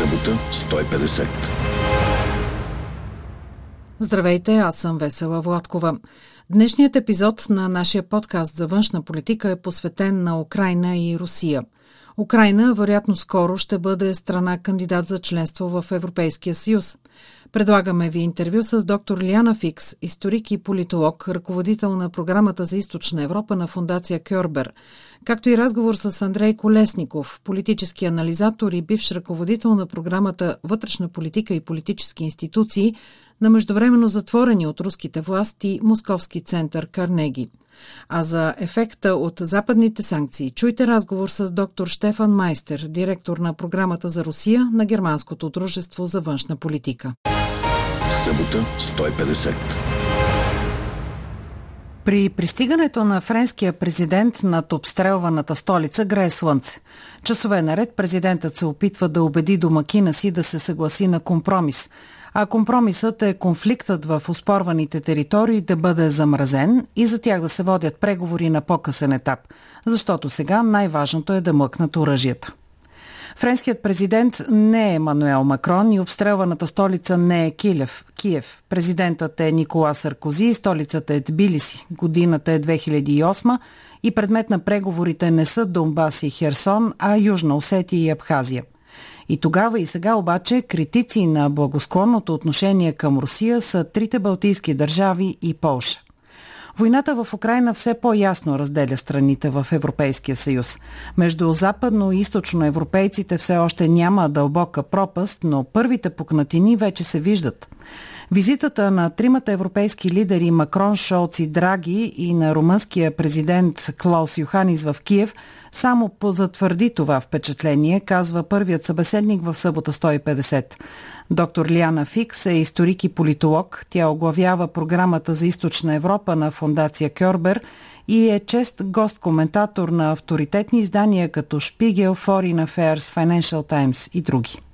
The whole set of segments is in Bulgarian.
Събота 150. Здравейте, аз съм Весела Владкова. Днешният епизод на нашия подкаст за външна политика е посветен на Украина и Русия. Украина, вероятно скоро, ще бъде страна кандидат за членство в Европейския съюз. Предлагаме ви интервю с доктор Лиана Фикс, историк и политолог, ръководител на програмата за източна Европа на фундация Кьорбер, както и разговор с Андрей Колесников, политически анализатор и бивш ръководител на програмата Вътрешна политика и политически институции на междувременно затворени от руските власти Московски център Карнеги. А за ефекта от западните санкции чуйте разговор с доктор Штефан Майстер, директор на програмата за Русия на Германското дружество за външна политика. Събота 150. При пристигането на френския президент над обстрелваната столица грее слънце. Часове наред президентът се опитва да убеди домакина си да се съгласи на компромис. А компромисът е конфликтът в оспорваните територии да бъде замразен и за тях да се водят преговори на по-късен етап, защото сега най-важното е да мъкнат оръжията. Френският президент не е Мануел Макрон и обстрелваната столица не е Килев, Киев. Президентът е Никола Саркози, столицата е Тбилиси. Годината е 2008 и предмет на преговорите не са Донбас и Херсон, а Южна Осетия и Абхазия. И тогава и сега обаче критици на благосклонното отношение към Русия са трите балтийски държави и Полша. Войната в Украина все по-ясно разделя страните в Европейския съюз. Между западно и източно европейците все още няма дълбока пропаст, но първите пукнатини вече се виждат. Визитата на тримата европейски лидери Макрон, Шолц и Драги и на румънския президент Клаус Йоханис в Киев само позатвърди това впечатление, казва първият събеседник в събота 150. Доктор Лиана Фикс е историк и политолог. Тя оглавява програмата за източна Европа на фундация Кьорбер и е чест гост-коментатор на авторитетни издания като Spiegel, Foreign Affairs, Financial Times и други.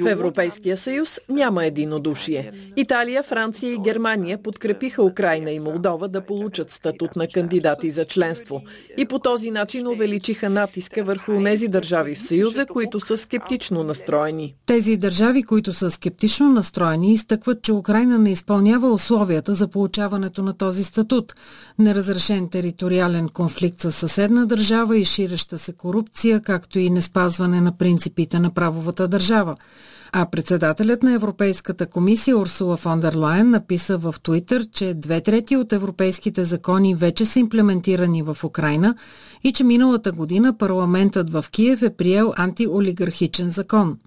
В Европейския съюз няма единодушие. Италия, Франция и Германия подкрепиха Украина и Молдова да получат статут на кандидати за членство и по този начин увеличиха натиска върху тези държави в Съюза, които са скептично настроени. Тези държави, които са скептично настроени, изтъкват, че Украина не изпълнява условията за получаването на този статут. Неразрешен териториален конфликт с съседна държава и ширеща се корупция, както и неспособност спазване на принципите на правовата държава. А председателят на Европейската комисия Урсула фон дер Лайен написа в Твитър, че две трети от европейските закони вече са имплементирани в Украина и че миналата година парламентът в Киев е приел антиолигархичен закон.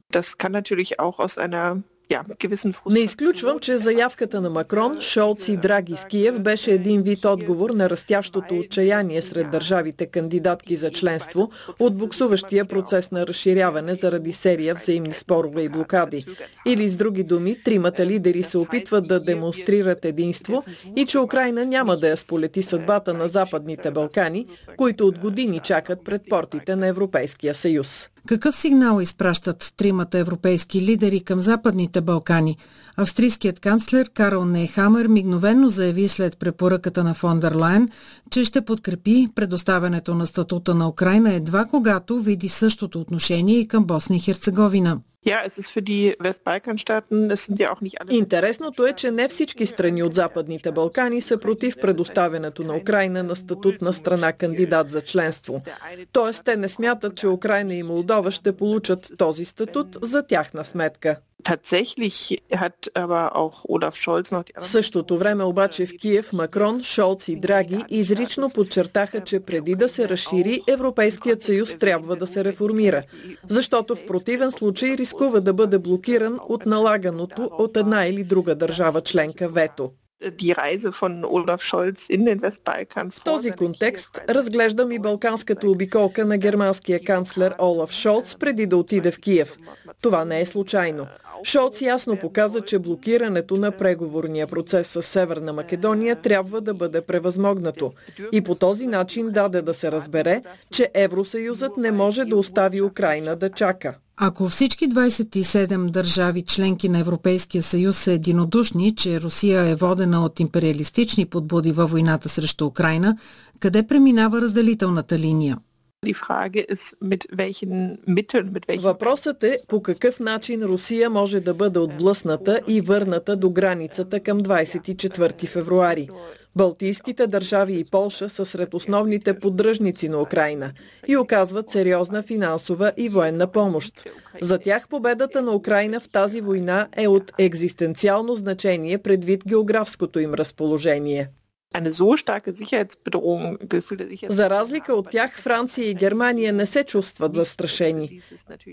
Не изключвам, че заявката на Макрон, Шолц и Драги в Киев беше един вид отговор на растящото отчаяние сред държавите кандидатки за членство от буксуващия процес на разширяване заради серия взаимни спорове и блокади. Или с други думи, тримата лидери се опитват да демонстрират единство и че Украина няма да я сполети съдбата на Западните Балкани, които от години чакат пред портите на Европейския съюз. Какъв сигнал изпращат тримата европейски лидери към Западните Балкани? Австрийският канцлер Карл Нейхамер мигновенно заяви след препоръката на фон дер Лайн, че ще подкрепи предоставянето на статута на Украина едва когато види същото отношение и към Босна и Херцеговина. Интересното е, че не всички страни от Западните Балкани са против предоставянето на Украина на статут на страна кандидат за членство. Тоест, те не смятат, че Украина и Молдова ще получат този статут за тяхна сметка. В същото време обаче в Киев Макрон, Шолц и Драги изрично подчертаха, че преди да се разшири, Европейският съюз трябва да се реформира, защото в противен случай рискува да бъде блокиран от налаганото от една или друга държава членка вето. В този контекст разглеждам и балканската обиколка на германския канцлер Олаф Шолц преди да отиде в Киев. Това не е случайно. Шолц ясно показа, че блокирането на преговорния процес с Северна Македония трябва да бъде превъзмогнато и по този начин даде да се разбере, че Евросъюзът не може да остави Украина да чака. Ако всички 27 държави членки на Европейския съюз са единодушни, че Русия е водена от империалистични подбуди във войната срещу Украина, къде преминава разделителната линия? Въпросът е по какъв начин Русия може да бъде отблъсната и върната до границата към 24 февруари. Балтийските държави и Полша са сред основните поддръжници на Украина и оказват сериозна финансова и военна помощ. За тях победата на Украина в тази война е от екзистенциално значение предвид географското им разположение. За разлика от тях, Франция и Германия не се чувстват застрашени.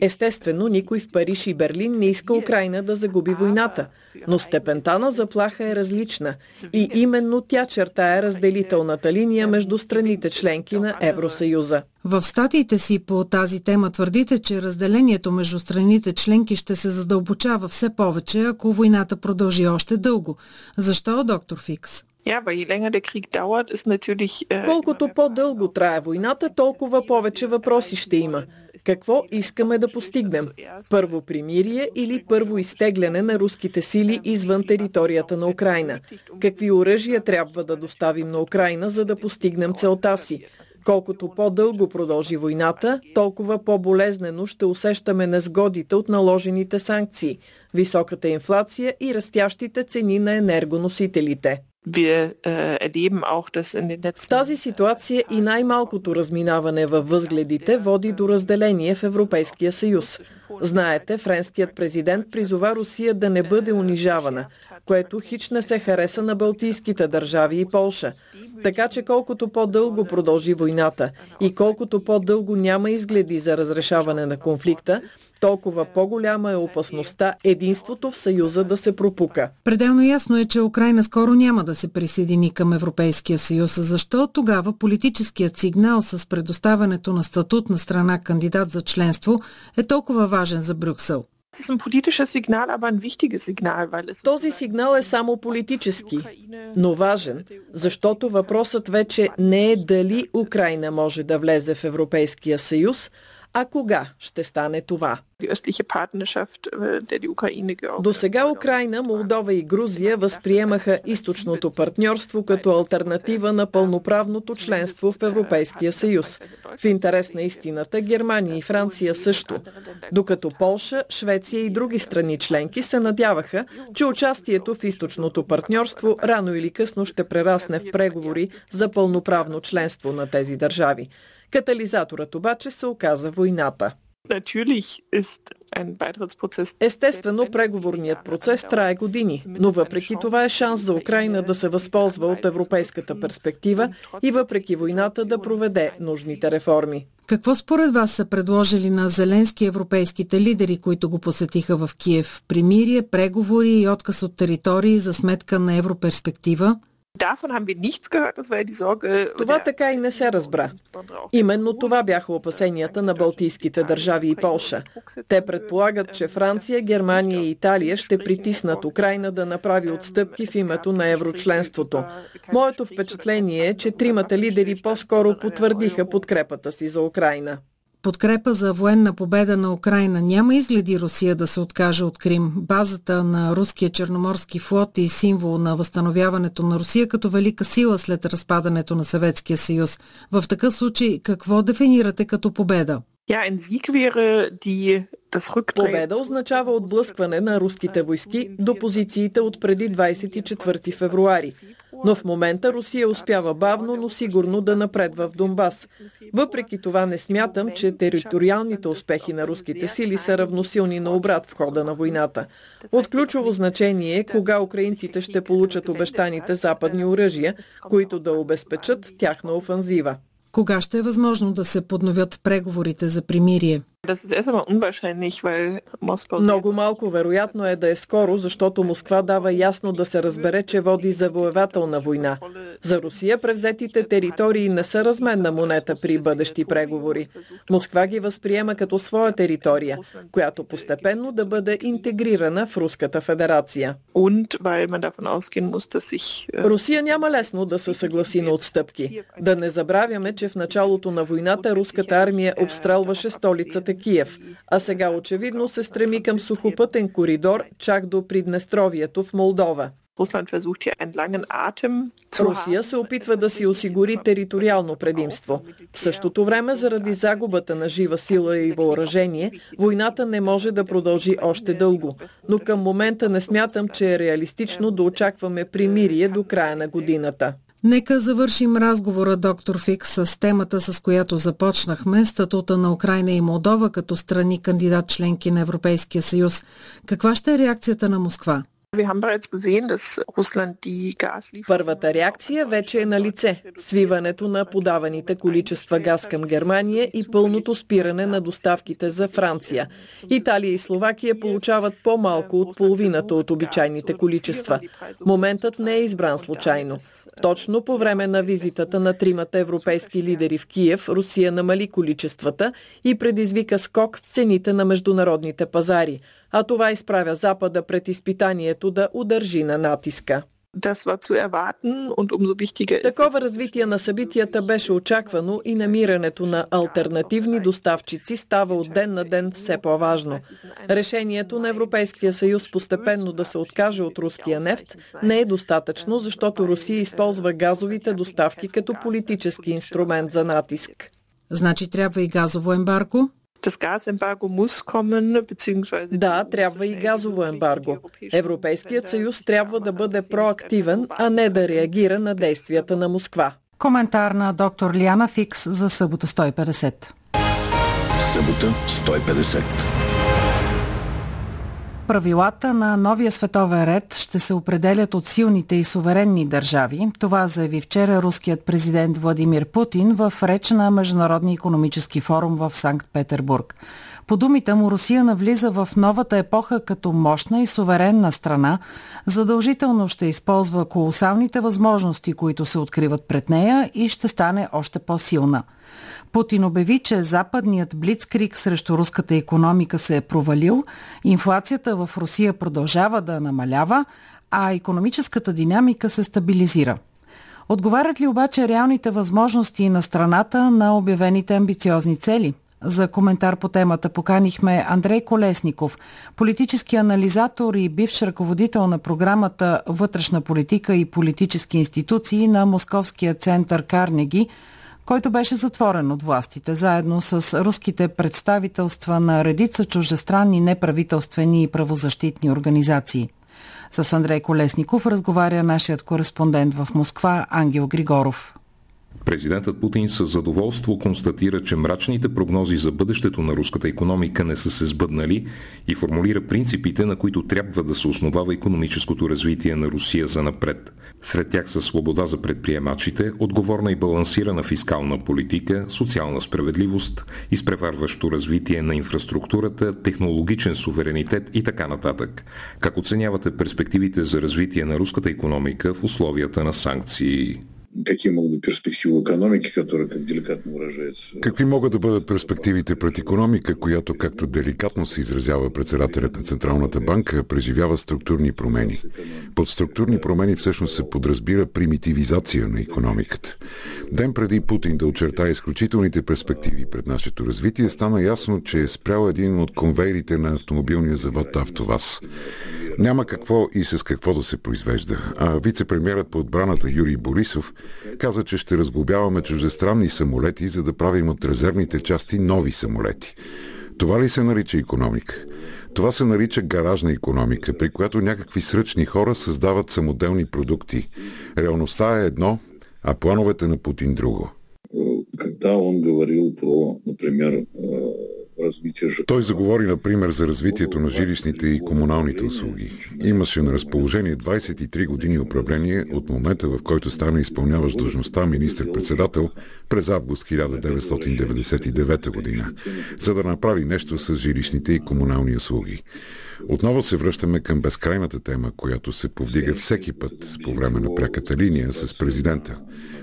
Естествено, никой в Париж и Берлин не иска Украина да загуби войната, но степента на заплаха е различна и именно тя чертая разделителната линия между страните членки на Евросъюза. В статиите си по тази тема твърдите, че разделението между страните членки ще се задълбочава все повече, ако войната продължи още дълго. Защо, доктор Фикс? Äh, Колкото по-дълго трае войната, толкова повече въпроси ще има. Какво искаме да постигнем? Първо примирие или първо изтегляне на руските сили извън територията на Украина? Какви оръжия трябва да доставим на Украина, за да постигнем целта си? Колкото по-дълго продължи войната, толкова по-болезнено ще усещаме незгодите от наложените санкции, високата инфлация и растящите цени на енергоносителите. Äh, в тази ситуация и най-малкото разминаване във възгледите води до разделение в Европейския съюз. Знаете, френският президент призова Русия да не бъде унижавана, което хич не се хареса на балтийските държави и Полша. Така че колкото по-дълго продължи войната и колкото по-дълго няма изгледи за разрешаване на конфликта, толкова по-голяма е опасността единството в Съюза да се пропука. Пределно ясно е, че Украина скоро няма да се присъедини към Европейския съюз. Защо тогава политическият сигнал с предоставянето на статут на страна кандидат за членство е толкова важен за Брюксел? Този сигнал е само политически, но важен, защото въпросът вече не е дали Украина може да влезе в Европейския съюз, а кога ще стане това? Äh, До сега Украина, Молдова и Грузия възприемаха източното партньорство като альтернатива на пълноправното членство в Европейския съюз. В интерес на истината Германия и Франция също. Докато Полша, Швеция и други страни членки се надяваха, че участието в източното партньорство рано или късно ще прерасне в преговори за пълноправно членство на тези държави. Катализаторът обаче се оказа войната. Естествено, преговорният процес трае години, но въпреки това е шанс за Украина да се възползва от европейската перспектива и въпреки войната да проведе нужните реформи. Какво според вас са предложили на Зеленски европейските лидери, които го посетиха в Киев? Примирие, преговори и отказ от територии за сметка на европерспектива? Това така и не се разбра. Именно това бяха опасенията на балтийските държави и Полша. Те предполагат, че Франция, Германия и Италия ще притиснат Украина да направи отстъпки в името на еврочленството. Моето впечатление е, че тримата лидери по-скоро потвърдиха подкрепата си за Украина подкрепа за военна победа на Украина няма изгледи Русия да се откаже от Крим. Базата на руския черноморски флот и символ на възстановяването на Русия като велика сила след разпадането на Съветския съюз. В такъв случай какво дефинирате като победа? Победа означава отблъскване на руските войски до позициите от преди 24 февруари. Но в момента Русия успява бавно, но сигурно да напредва в Донбас. Въпреки това не смятам, че териториалните успехи на руските сили са равносилни на обрат в хода на войната. От ключово значение е кога украинците ще получат обещаните западни оръжия, които да обезпечат тяхна офанзива. Кога ще е възможно да се подновят преговорите за примирие? Много малко вероятно е да е скоро, защото Москва дава ясно да се разбере, че води завоевателна война. За Русия превзетите територии не са разменна монета при бъдещи преговори. Москва ги възприема като своя територия, която постепенно да бъде интегрирана в Руската федерация. Русия няма лесно да се съгласи на отстъпки. Да не забравяме, че в началото на войната руската армия обстрелваше столицата Киев, а сега очевидно се стреми към сухопътен коридор чак до Приднестровието в Молдова. Русия се опитва да си осигури териториално предимство. В същото време, заради загубата на жива сила и въоръжение, войната не може да продължи още дълго. Но към момента не смятам, че е реалистично да очакваме примирие до края на годината. Нека завършим разговора, доктор Фикс, с темата, с която започнахме – статута на Украина и Молдова като страни кандидат членки на Европейския съюз. Каква ще е реакцията на Москва? Първата реакция вече е на лице – свиването на подаваните количества газ към Германия и пълното спиране на доставките за Франция. Италия и Словакия получават по-малко от половината от обичайните количества. Моментът не е избран случайно. Точно по време на визитата на тримата европейски лидери в Киев, Русия намали количествата и предизвика скок в цените на международните пазари – а това изправя Запада пред изпитанието да удържи на натиска. Такова развитие на събитията беше очаквано и намирането на альтернативни доставчици става от ден на ден все по-важно. Решението на Европейския съюз постепенно да се откаже от руския нефт не е достатъчно, защото Русия използва газовите доставки като политически инструмент за натиск. Значи трябва и газово ембарго? Да, трябва и газово ембарго. Европейският съюз трябва да бъде проактивен, а не да реагира на действията на Москва. Коментар на доктор Лиана Фикс за събота 150. Събота 150. Правилата на новия световен ред ще се определят от силните и суверенни държави. Това заяви вчера руският президент Владимир Путин в реч на Международния економически форум в Санкт-Петербург. По думите му Русия навлиза в новата епоха като мощна и суверенна страна, задължително ще използва колосалните възможности, които се откриват пред нея и ще стане още по-силна – Путин обяви, че западният блицкрик срещу руската економика се е провалил, инфлацията в Русия продължава да намалява, а економическата динамика се стабилизира. Отговарят ли обаче реалните възможности на страната на обявените амбициозни цели? За коментар по темата поканихме Андрей Колесников, политически анализатор и бивш ръководител на програмата Вътрешна политика и политически институции на Московския център Карнеги – който беше затворен от властите, заедно с руските представителства на редица чуждестранни неправителствени и правозащитни организации. С Андрей Колесников разговаря нашият кореспондент в Москва Ангел Григоров. Президентът Путин със задоволство констатира, че мрачните прогнози за бъдещето на руската економика не са се сбъднали и формулира принципите, на които трябва да се основава економическото развитие на Русия за напред. Сред тях са свобода за предприемачите, отговорна и балансирана фискална политика, социална справедливост, изпреварващо развитие на инфраструктурата, технологичен суверенитет и така нататък. Как оценявате перспективите за развитие на руската економика в условията на санкции? Какие могут быть перспективы экономики, которая, как деликатно выражается... Какви могат да бъдат перспективите пред економика, която, както деликатно се изразява председателят на Централната банка, преживява структурни промени? Под структурни промени всъщност се подразбира примитивизация на економиката. Ден преди Путин да очертая изключителните перспективи пред нашето развитие, стана ясно, че е спрял един от конвейерите на автомобилния завод Автоваз. Няма какво и с какво да се произвежда. А вице-премьерът по отбраната Юрий Борисов каза, че ще разглобяваме чуждестранни самолети, за да правим от резервните части нови самолети. Това ли се нарича економика? Това се нарича гаражна економика, при която някакви сръчни хора създават самоделни продукти. Реалността е едно, а плановете на Путин друго. Когда он говорил про, например, развитие Той заговори, например, за развитието на жилищните и комуналните услуги. Имаше на разположение 23 години управление от момента, в който стана изпълняващ длъжността министр-председател през август 1999 година, за да направи нещо с жилищните и комунални услуги. Отново се връщаме към безкрайната тема, която се повдига всеки път по време на пряката линия с президента.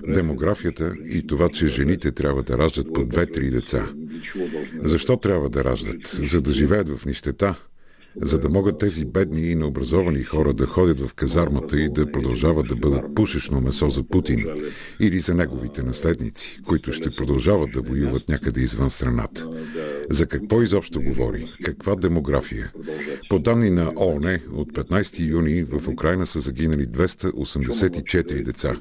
Демографията и това, че жените трябва да раждат по две-три деца. Защо трябва да раждат? За да живеят в нищета, за да могат тези бедни и необразовани хора да ходят в казармата и да продължават да бъдат пушечно месо за Путин или за неговите наследници, които ще продължават да воюват някъде извън страната. За какво изобщо говори? Каква демография? По данни на ООН, от 15 юни в Украина са загинали 284 деца.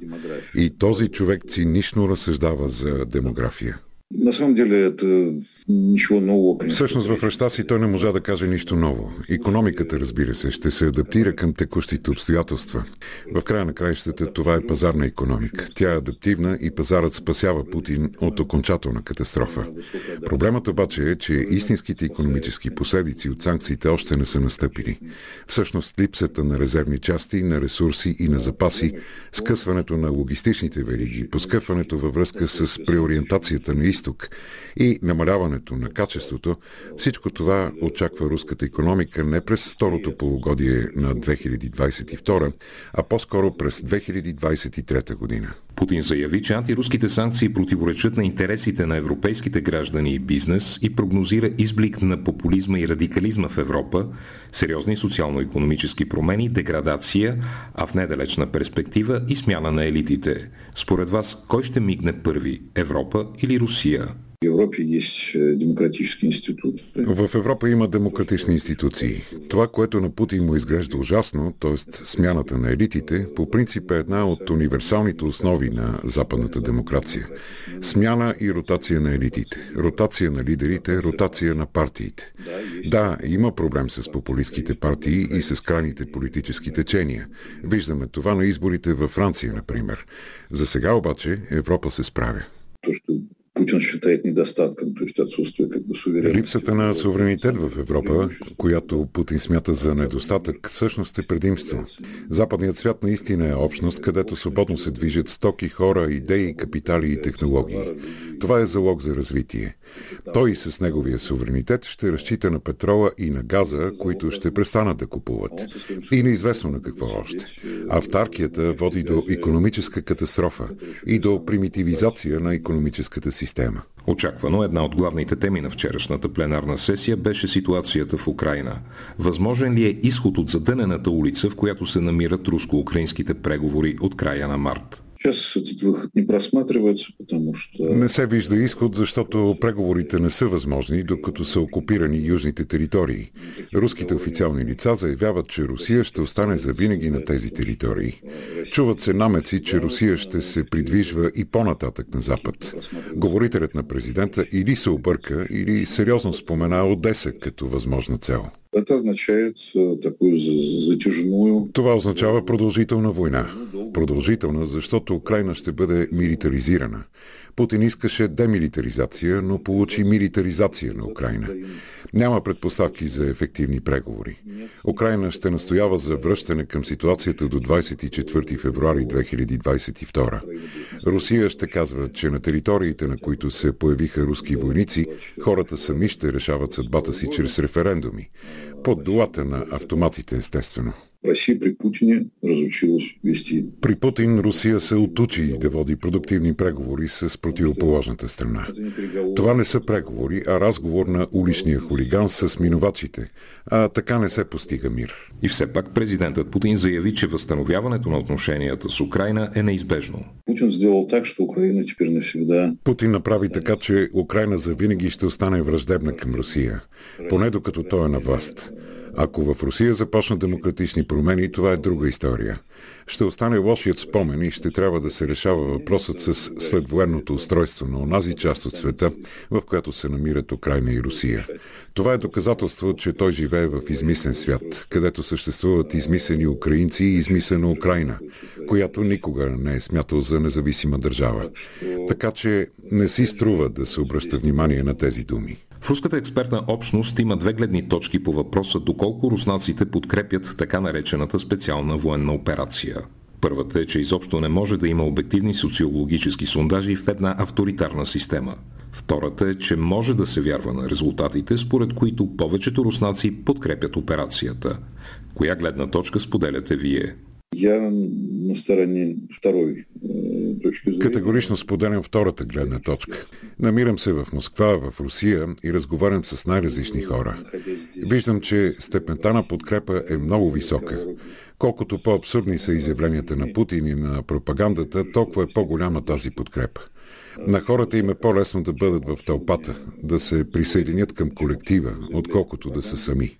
И този човек цинично разсъждава за демография. На самом деле это ничего нового. Всъщност в ръща си той не можа да каже нищо ново. Економиката, разбира се, ще се адаптира към текущите обстоятелства. В края на краищата това е пазарна економика. Тя е адаптивна и пазарът спасява Путин от окончателна катастрофа. Проблемът обаче е, че истинските економически последици от санкциите още не са настъпили. Всъщност липсата на резервни части, на ресурси и на запаси, скъсването на логистичните вериги, поскъпването във връзка с преориентацията на изток и намаляването на качеството, всичко това очаква руската економика не през второто полугодие на 2022, а по-скоро през 2023 година. Путин заяви, че антируските санкции противоречат на интересите на европейските граждани и бизнес и прогнозира изблик на популизма и радикализма в Европа, сериозни социално-економически промени, деградация, а в недалечна перспектива и смяна на елитите. Според вас, кой ще мигне първи – Европа или Русия? В Европе есть э, демократический институт. В Европа има демократични институции. Това, което на Путин му изглежда ужасно, т.е. смяната на елитите, по принцип е една от универсалните основи на западната демокрация. Смяна и ротация на елитите. Ротация на лидерите, ротация на партиите. Да, има проблем с популистските партии и с крайните политически течения. Виждаме това на изборите във Франция, например. За сега обаче Европа се справя. Путин считает недостатком, то есть отсутствие как бы суверенности. Липсата на суверенитет в Европа, която Путин смята за недостатък, всъщност е предимство. Западният свят наистина е общност, където свободно се движат стоки, хора, идеи, капитали и технологии. Това е залог за развитие. Той с неговия суверенитет ще разчита на петрола и на газа, които ще престанат да купуват. И неизвестно на какво още. Автаркията води до економическа катастрофа и до примитивизация на економическата система. Очаквано една от главните теми на вчерашната пленарна сесия беше ситуацията в Украина. Възможен ли е изход от задънената улица, в която се намират руско-украинските преговори от края на март? Сейчас этот выход не просматривается, потому что... Не се вижда изход, защото преговорите не са възможни, докато са окупирани южните територии. Руските официални лица заявяват, че Русия ще остане завинаги на тези територии. Чуват се намеци, че Русия ще се придвижва и по-нататък на запад. Говорителят на президента или се обърка, или сериозно спомена Одеса като възможна цел. Това означава продължителна война. Продължителна, защото Украина ще бъде милитаризирана. Путин искаше демилитаризация, но получи милитаризация на Украина. Няма предпоставки за ефективни преговори. Украина ще настоява за връщане към ситуацията до 24 февруари 2022. Русия ще казва, че на териториите, на които се появиха руски войници, хората сами ще решават съдбата си чрез референдуми. Под долата на автоматите, естествено. Россия при Путине разучилась вести. При Путин Русия се отучи да води продуктивни преговори с противоположната страна. Това не са преговори, а разговор на уличния хулиган с минувачите. А така не се постига мир. И все пак президентът Путин заяви, че възстановяването на отношенията с Украина е неизбежно. Путин сделал так, что Украина теперь навсегда... Путин направи така, че Украина завинаги ще остане враждебна към Русия, поне докато той е на власт. Ако в Русия започнат демократични промени, това е друга история. Ще остане лошият спомен и ще трябва да се решава въпросът с следвоенното устройство на онази част от света, в която се намират Украина и Русия. Това е доказателство, че той живее в измислен свят, където съществуват измислени украинци и измислена Украина, която никога не е смятал за независима държава. Така че не си струва да се обръща внимание на тези думи. В руската експертна общност има две гледни точки по въпроса доколко руснаците подкрепят така наречената специална военна операция. Първата е, че изобщо не може да има обективни социологически сондажи в една авторитарна система. Втората е, че може да се вярва на резултатите, според които повечето руснаци подкрепят операцията. Коя гледна точка споделяте вие? Я на стороне второй э, точки зрения. Категорично споделям втората гледна точка. Намирам се в Москва, в Русия и разговарям с най-различни хора. Виждам, че степента на подкрепа е много висока. Колкото по-абсурдни са изявленията на Путин и на пропагандата, толкова е по-голяма тази подкрепа. На хората им е по-лесно да бъдат в тълпата, да се присъединят към колектива, отколкото да са сами.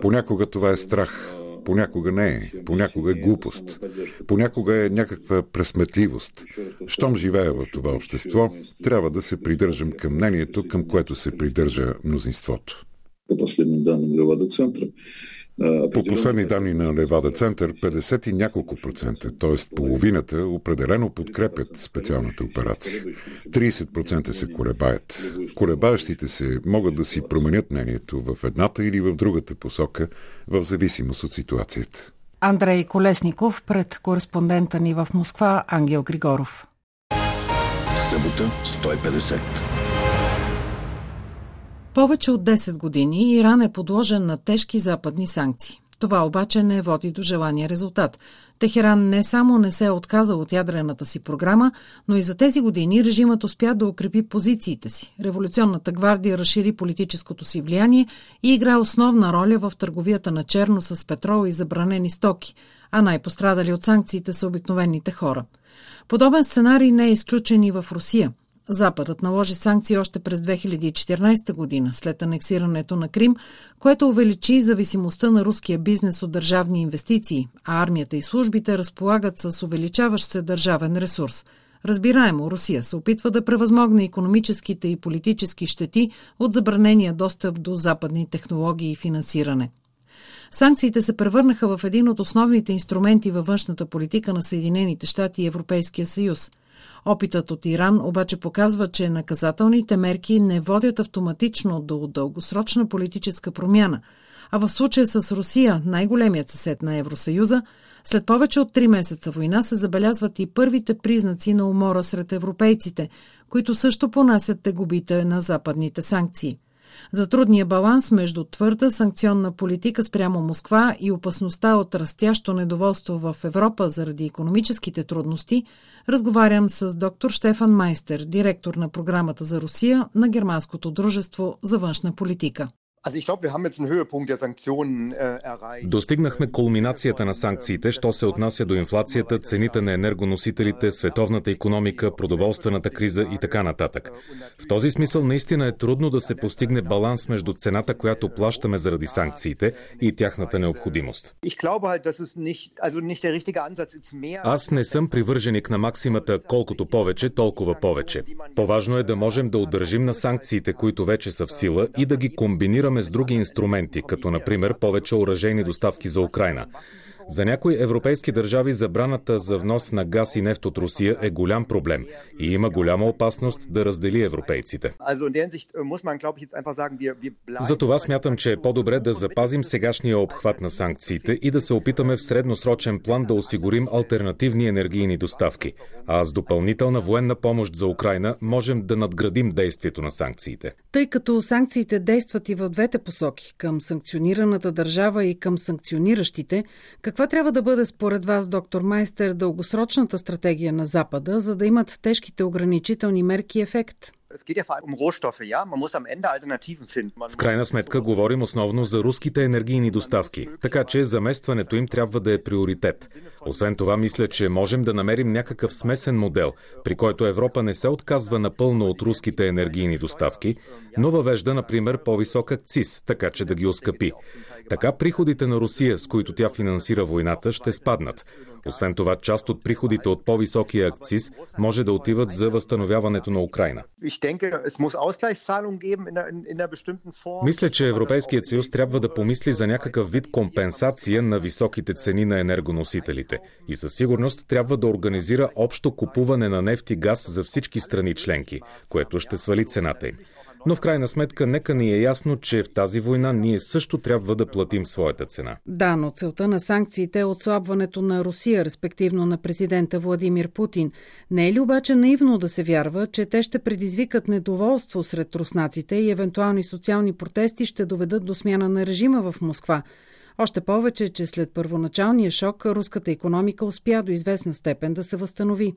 Понякога това е страх, понякога не е, понякога е глупост, понякога е някаква пресметливост. Щом живея в това общество, трябва да се придържам към мнението, към което се придържа мнозинството. По последним данным Левада центра, по последни данни на Левада Център, 50 и няколко процента, т.е. половината, определено подкрепят специалната операция. 30% се колебаят. Колебаещите се могат да си променят мнението в едната или в другата посока, в зависимост от ситуацията. Андрей Колесников пред кореспондента ни в Москва Ангел Григоров. Събота 150. Повече от 10 години Иран е подложен на тежки западни санкции. Това обаче не води до желания резултат. Техеран не само не се е отказал от ядрената си програма, но и за тези години режимът успя да укрепи позициите си. Революционната гвардия разшири политическото си влияние и игра основна роля в търговията на черно с петрол и забранени стоки, а най-пострадали от санкциите са обикновените хора. Подобен сценарий не е изключен и в Русия – Западът наложи санкции още през 2014 година, след анексирането на Крим, което увеличи зависимостта на руския бизнес от държавни инвестиции, а армията и службите разполагат с увеличаващ се държавен ресурс. Разбираемо, Русия се опитва да превъзмогне економическите и политически щети от забранения достъп до западни технологии и финансиране. Санкциите се превърнаха в един от основните инструменти във външната политика на Съединените щати и Европейския съюз – Опитът от Иран обаче показва, че наказателните мерки не водят автоматично до дългосрочна политическа промяна, а в случая с Русия, най-големият съсед на Евросъюза, след повече от три месеца война се забелязват и първите признаци на умора сред европейците, които също понасят тегубите на западните санкции. За трудния баланс между твърда санкционна политика спрямо Москва и опасността от растящо недоволство в Европа заради економическите трудности, разговарям с доктор Штефан Майстер, директор на програмата за Русия на Германското дружество за външна политика. Äh, Достигнахме кулминацията на санкциите, що се отнася до инфлацията, цените на енергоносителите, световната економика, продоволствената криза и така нататък. В този смисъл наистина е трудно да се постигне баланс между цената, която плащаме заради санкциите и тяхната необходимост. Аз не съм привърженик на максимата колкото повече, толкова повече. По-важно е да можем да удържим на санкциите, които вече са в сила и да ги комбинираме с други инструменти, като например повече оръжейни доставки за Украина. За някои европейски държави забраната за внос на газ и нефт от Русия е голям проблем и има голяма опасност да раздели европейците. Затова смятам, че е по-добре да запазим сегашния обхват на санкциите и да се опитаме в средносрочен план да осигурим альтернативни енергийни доставки, а с допълнителна военна помощ за Украина можем да надградим действието на санкциите. Тъй като санкциите действат и в двете посоки към санкционираната държава и към санкциониращите, каква трябва да бъде според вас, доктор Майстер, дългосрочната стратегия на Запада, за да имат тежките ограничителни мерки ефект? В крайна сметка говорим основно за руските енергийни доставки, така че заместването им трябва да е приоритет. Освен това, мисля, че можем да намерим някакъв смесен модел, при който Европа не се отказва напълно от руските енергийни доставки, но въвежда, например, по-висок акциз, така че да ги оскъпи. Така приходите на Русия, с които тя финансира войната, ще спаднат. Освен това, част от приходите от по-високия акциз може да отиват за възстановяването на Украина. Мисля, че Европейският съюз трябва да помисли за някакъв вид компенсация на високите цени на енергоносителите и със сигурност трябва да организира общо купуване на нефт и газ за всички страни членки, което ще свали цената им. Но в крайна сметка, нека ни е ясно, че в тази война ние също трябва да платим своята цена. Да, но целта на санкциите е отслабването на Русия, респективно на президента Владимир Путин. Не е ли обаче наивно да се вярва, че те ще предизвикат недоволство сред руснаците и евентуални социални протести ще доведат до смяна на режима в Москва? Още повече, че след първоначалния шок руската економика успя до известна степен да се възстанови.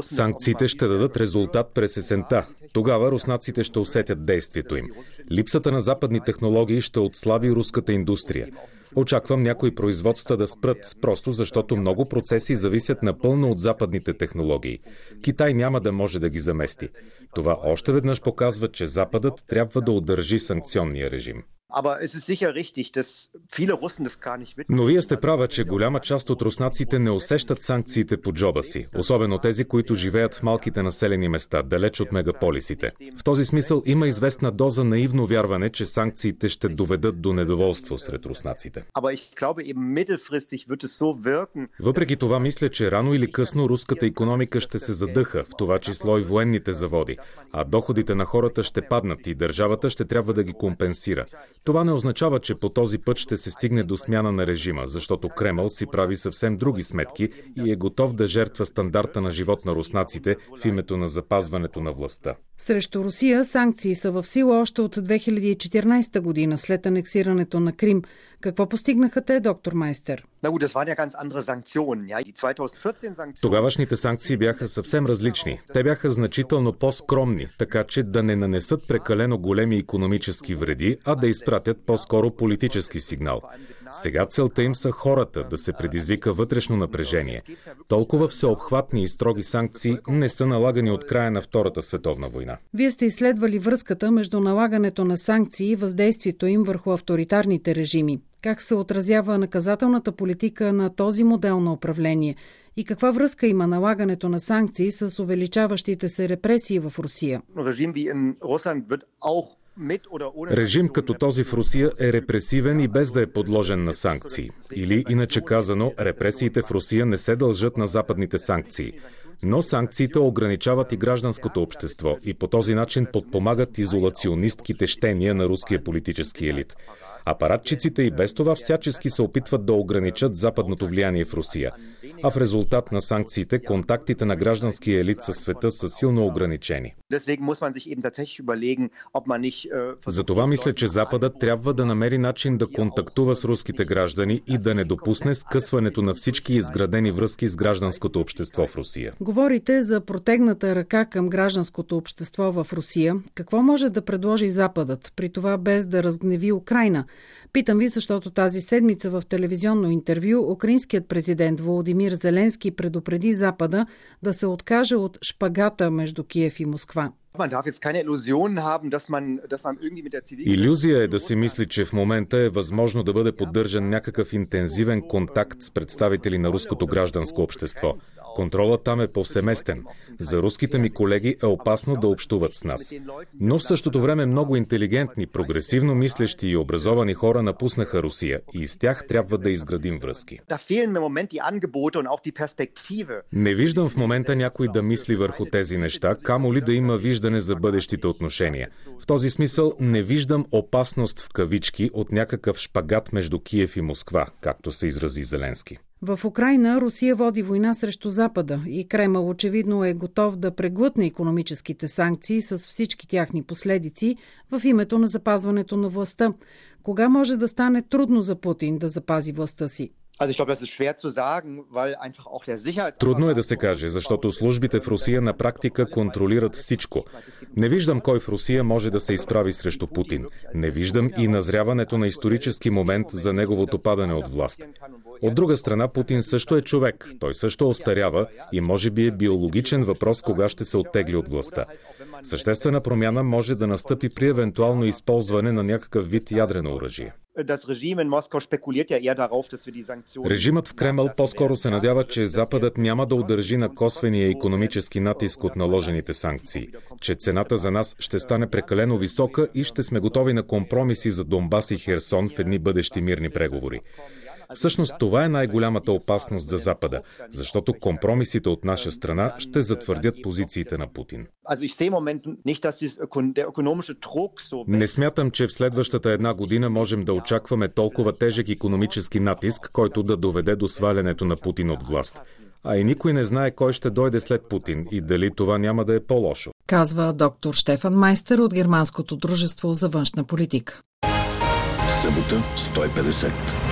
Санкциите ще дадат резултат през есента. Тогава руснаците ще усетят действието им. Липсата на западни технологии ще отслаби руската индустрия. Очаквам някои производства да спрат, просто защото много процеси зависят напълно от западните технологии. Китай няма да може да ги замести. Това още веднъж показва, че Западът трябва да удържи санкционния режим. Но вие сте права, че голяма част от руснаците не усещат санкциите по джоба си, особено тези, които живеят в малките населени места, далеч от мегаполисите. В този смисъл има известна доза наивно вярване, че санкциите ще доведат до недоволство сред руснаците. Въпреки това, мисля, че рано или късно руската економика ще се задъха, в това число и военните заводи, а доходите на хората ще паднат и държавата ще трябва да ги компенсира. Това не означава, че по този път ще се стигне до смяна на режима, защото Кремъл си прави съвсем други сметки и е готов да жертва стандарта на живот на руснаците в името на запазването на властта. Срещу Русия санкции са в сила още от 2014 година след анексирането на Крим. Какво постигнаха те, доктор Майстер? Тогавашните санкции бяха съвсем различни. Те бяха значително по-скромни, така че да не нанесат прекалено големи економически вреди, а да изпратят по-скоро политически сигнал. Сега целта им са хората да се предизвика вътрешно напрежение. Толкова всеобхватни и строги санкции не са налагани от края на Втората световна война. Вие сте изследвали връзката между налагането на санкции и въздействието им върху авторитарните режими. Как се отразява наказателната политика на този модел на управление? И каква връзка има налагането на санкции с увеличаващите се репресии в Русия? Режим като този в Русия е репресивен и без да е подложен на санкции. Или, иначе казано, репресиите в Русия не се дължат на западните санкции. Но санкциите ограничават и гражданското общество и по този начин подпомагат изолационистките щения на руския политически елит. Апаратчиците и без това всячески се опитват да ограничат западното влияние в Русия. А в резултат на санкциите, контактите на гражданския елит със света са силно ограничени. Затова мисля, че Западът трябва да намери начин да контактува с руските граждани и да не допусне скъсването на всички изградени връзки с гражданското общество в Русия. Говорите за протегната ръка към гражданското общество в Русия. Какво може да предложи Западът, при това без да разгневи Украина? Питам ви, защото тази седмица в телевизионно интервю украинският президент Володимир Зеленски предупреди Запада да се откаже от шпагата между Киев и Москва. Иллюзия е да си мисли, че в момента е възможно да бъде поддържан някакъв интензивен контакт с представители на руското гражданско общество. Контролът там е повсеместен. За руските ми колеги е опасно да общуват с нас. Но в същото време много интелигентни, прогресивно мислещи и образовани хора напуснаха Русия и с тях трябва да изградим връзки. Не виждам в момента някой да мисли върху тези неща, камо ли да има виждане виждане за бъдещите отношения. В този смисъл не виждам опасност в кавички от някакъв шпагат между Киев и Москва, както се изрази Зеленски. В Украина Русия води война срещу Запада и Кремъл очевидно е готов да преглътне економическите санкции с всички тяхни последици в името на запазването на властта. Кога може да стане трудно за Путин да запази властта си? Трудно е да се каже, защото службите в Русия на практика контролират всичко. Не виждам кой в Русия може да се изправи срещу Путин. Не виждам и назряването на исторически момент за неговото падане от власт. От друга страна, Путин също е човек. Той също остарява и може би е биологичен въпрос кога ще се оттегли от властта. Съществена промяна може да настъпи при евентуално използване на някакъв вид ядрено оръжие. Режимът в Кремъл по-скоро се надява, че Западът няма да удържи на косвения економически натиск от наложените санкции, че цената за нас ще стане прекалено висока и ще сме готови на компромиси за Донбас и Херсон в едни бъдещи мирни преговори. Всъщност това е най-голямата опасност за Запада, защото компромисите от наша страна ще затвърдят позициите на Путин. Не смятам, че в следващата една година можем да очакваме толкова тежък економически натиск, който да доведе до свалянето на Путин от власт. А и никой не знае кой ще дойде след Путин и дали това няма да е по-лошо. Казва доктор Штефан Майстер от Германското дружество за външна политика. Събота 150.